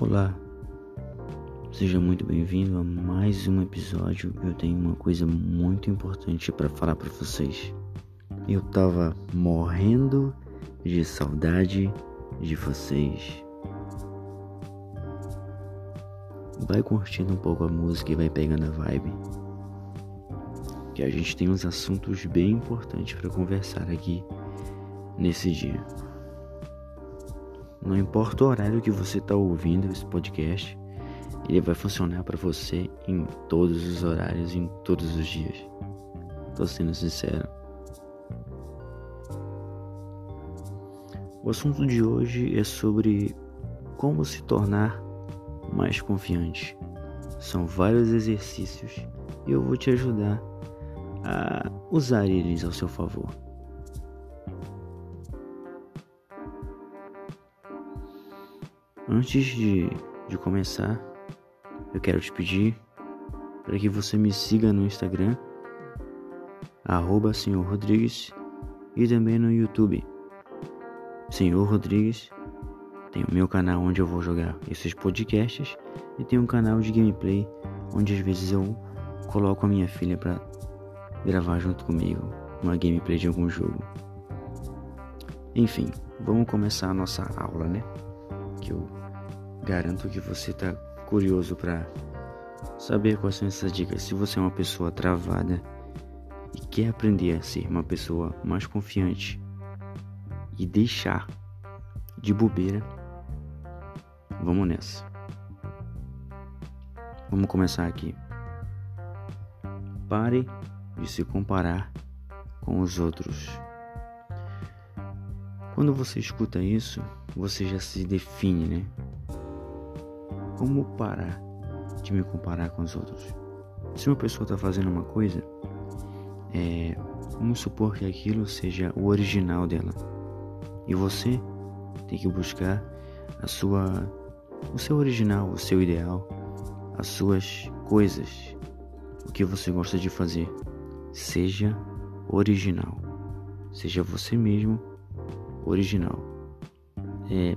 Olá, seja muito bem-vindo a mais um episódio. Eu tenho uma coisa muito importante para falar para vocês. Eu tava morrendo de saudade de vocês. Vai curtindo um pouco a música e vai pegando a vibe. Que a gente tem uns assuntos bem importantes para conversar aqui nesse dia. Não importa o horário que você está ouvindo esse podcast, ele vai funcionar para você em todos os horários, em todos os dias. Tô sendo sincero. O assunto de hoje é sobre como se tornar mais confiante. São vários exercícios e eu vou te ajudar a usar eles ao seu favor. Antes de, de começar, eu quero te pedir para que você me siga no Instagram, arroba Senhor Rodrigues, e também no YouTube, Senhor Rodrigues. Tem o meu canal onde eu vou jogar esses podcasts e tem um canal de gameplay onde às vezes eu coloco a minha filha para gravar junto comigo uma gameplay de algum jogo. Enfim, vamos começar a nossa aula, né? Que eu Garanto que você está curioso para saber quais são essas dicas. Se você é uma pessoa travada e quer aprender a ser uma pessoa mais confiante e deixar de bobeira, vamos nessa. Vamos começar aqui. Pare de se comparar com os outros. Quando você escuta isso, você já se define, né? Como parar de me comparar com os outros? Se uma pessoa está fazendo uma coisa, é, vamos supor que aquilo seja o original dela. E você tem que buscar a sua, o seu original, o seu ideal, as suas coisas, o que você gosta de fazer. Seja original. Seja você mesmo original. É,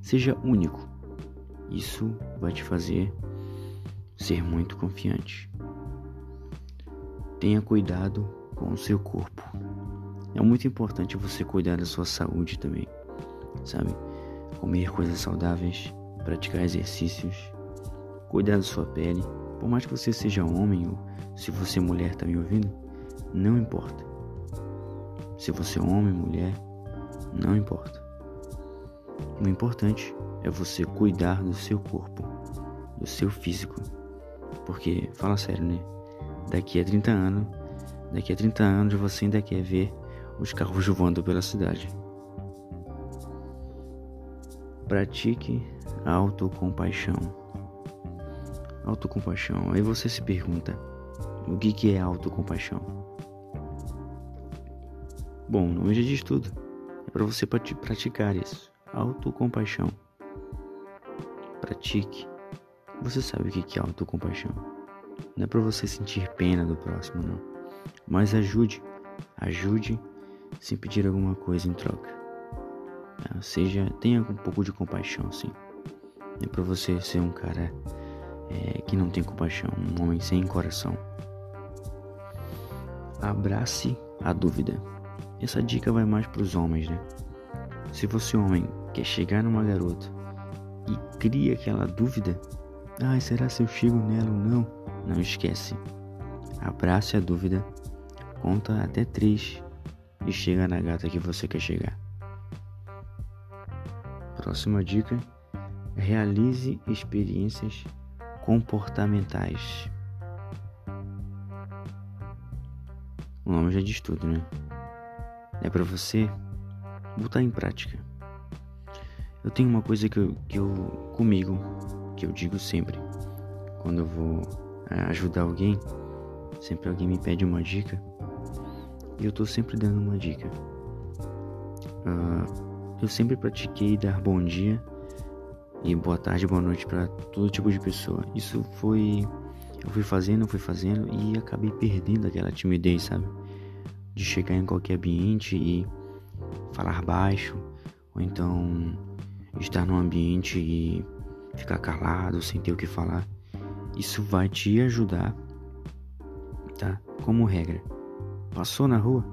seja único. Isso vai te fazer ser muito confiante. Tenha cuidado com o seu corpo. É muito importante você cuidar da sua saúde também, sabe? Comer coisas saudáveis, praticar exercícios, cuidar da sua pele. Por mais que você seja homem ou se você é mulher tá me ouvindo, não importa. Se você é homem, mulher, não importa. O importante é você cuidar do seu corpo, do seu físico. Porque, fala sério, né? Daqui a 30 anos, daqui a 30 anos você ainda quer ver os carros voando pela cidade. Pratique autocompaixão. Autocompaixão. Aí você se pergunta: o que, que é autocompaixão? Bom, o nome diz tudo. É para você praticar isso. Autocompaixão pratique. Você sabe o que é autocompaixão. Não é para você sentir pena do próximo, não. Mas ajude, ajude sem pedir alguma coisa em troca. Tá? Seja, tenha um pouco de compaixão, sim. Não é para você ser um cara é, que não tem compaixão, um homem sem coração. Abrace a dúvida. Essa dica vai mais para os homens, né? Se você homem quer chegar numa garota e cria aquela dúvida: ah, será se eu chego nela ou não? Não esquece. Abrace a dúvida, conta até três e chega na gata que você quer chegar. Próxima dica: realize experiências comportamentais. O nome já diz tudo, né? É para você botar em prática. Eu tenho uma coisa que eu, que eu comigo, que eu digo sempre, quando eu vou é, ajudar alguém, sempre alguém me pede uma dica e eu tô sempre dando uma dica. Uh, eu sempre pratiquei dar bom dia e boa tarde, boa noite para todo tipo de pessoa. Isso foi. Eu fui fazendo, fui fazendo e acabei perdendo aquela timidez, sabe? De chegar em qualquer ambiente e falar baixo, ou então estar num ambiente e ficar calado, sem ter o que falar. Isso vai te ajudar, tá? Como regra. Passou na rua?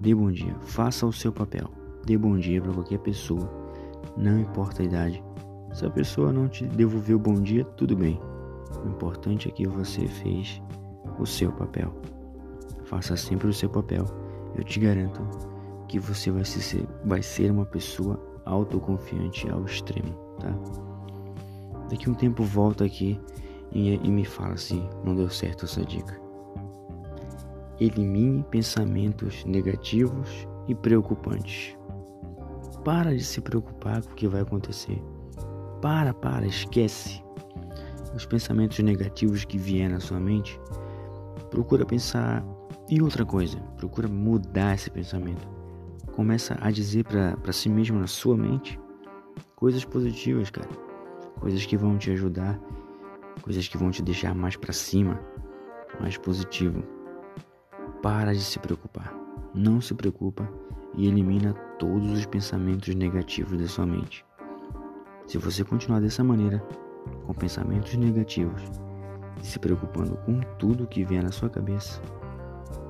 Dê bom dia. Faça o seu papel. Dê bom dia para qualquer pessoa. Não importa a idade. Se a pessoa não te devolveu bom dia, tudo bem. O importante é que você fez o seu papel. Faça sempre o seu papel. Eu te garanto que você vai ser, vai ser uma pessoa autoconfiante ao extremo, tá? Daqui um tempo volta aqui e, e me fala se não deu certo essa dica. Elimine pensamentos negativos e preocupantes. Para de se preocupar com o que vai acontecer. Para, para, esquece. Os pensamentos negativos que vierem na sua mente, procura pensar em outra coisa. Procura mudar esse pensamento. Começa a dizer para si mesmo na sua mente coisas positivas, cara. Coisas que vão te ajudar, coisas que vão te deixar mais para cima, mais positivo. Para de se preocupar. Não se preocupa e elimina todos os pensamentos negativos da sua mente. Se você continuar dessa maneira, com pensamentos negativos, se preocupando com tudo que vier na sua cabeça,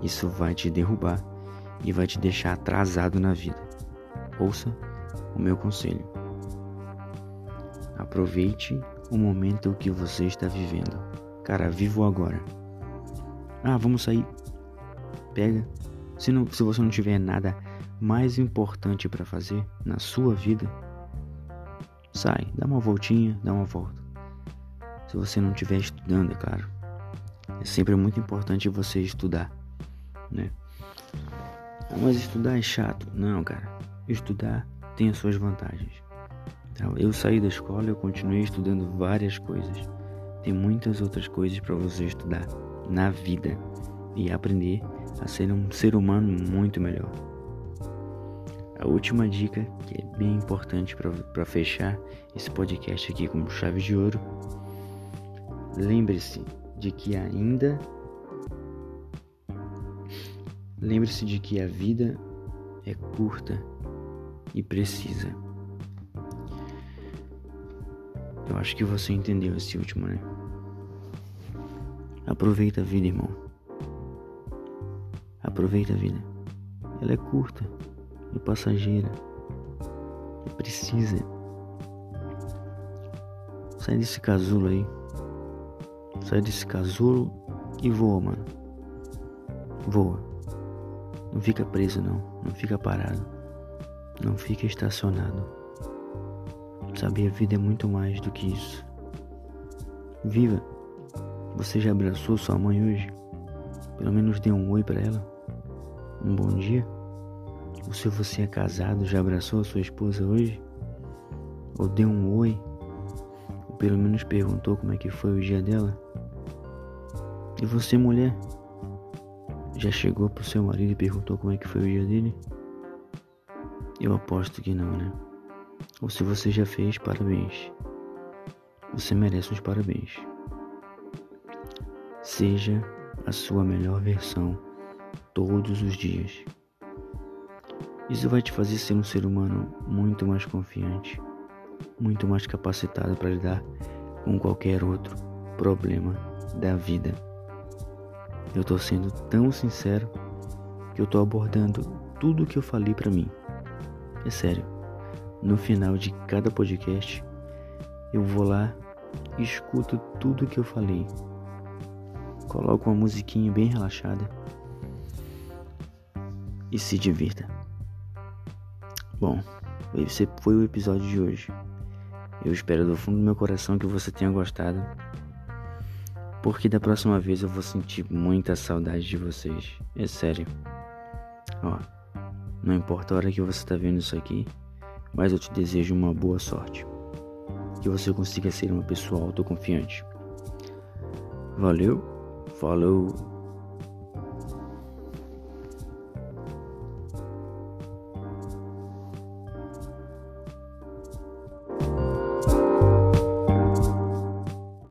isso vai te derrubar e vai te deixar atrasado na vida. Ouça o meu conselho. Aproveite o momento que você está vivendo. Cara, vivo agora. Ah, vamos sair. Pega. Se, não, se você não tiver nada mais importante para fazer na sua vida, sai, dá uma voltinha, dá uma volta. Se você não estiver estudando, é claro. É sempre muito importante você estudar, né? Ah, mas estudar é chato. Não, cara. Estudar tem as suas vantagens. Então, eu saí da escola eu continuei estudando várias coisas. Tem muitas outras coisas para você estudar na vida e aprender a ser um ser humano muito melhor. A última dica, que é bem importante para fechar esse podcast aqui com chave de ouro. Lembre-se de que ainda. Lembre-se de que a vida é curta e precisa. Eu acho que você entendeu esse último, né? Aproveita a vida, irmão. Aproveita a vida. Ela é curta e passageira e precisa. Sai desse casulo aí. Sai desse casulo e voa, mano. Voa. Não fica preso não. Não fica parado. Não fica estacionado. Sabe, a vida é muito mais do que isso. Viva! Você já abraçou sua mãe hoje? Pelo menos dê um oi para ela. Um bom dia. Ou se você é casado, já abraçou a sua esposa hoje? Ou deu um oi? Ou pelo menos perguntou como é que foi o dia dela? E você, mulher? Já chegou pro seu marido e perguntou como é que foi o dia dele? Eu aposto que não, né? Ou se você já fez, parabéns. Você merece uns parabéns. Seja a sua melhor versão todos os dias. Isso vai te fazer ser um ser humano muito mais confiante, muito mais capacitado para lidar com qualquer outro problema da vida. Eu tô sendo tão sincero que eu tô abordando tudo o que eu falei para mim. É sério. No final de cada podcast, eu vou lá e escuto tudo o que eu falei. Coloco uma musiquinha bem relaxada e se divirta. Bom, esse foi o episódio de hoje. Eu espero do fundo do meu coração que você tenha gostado. Porque da próxima vez eu vou sentir muita saudade de vocês. É sério. Ó, não importa a hora que você está vendo isso aqui, mas eu te desejo uma boa sorte. Que você consiga ser uma pessoa autoconfiante. Valeu, falou.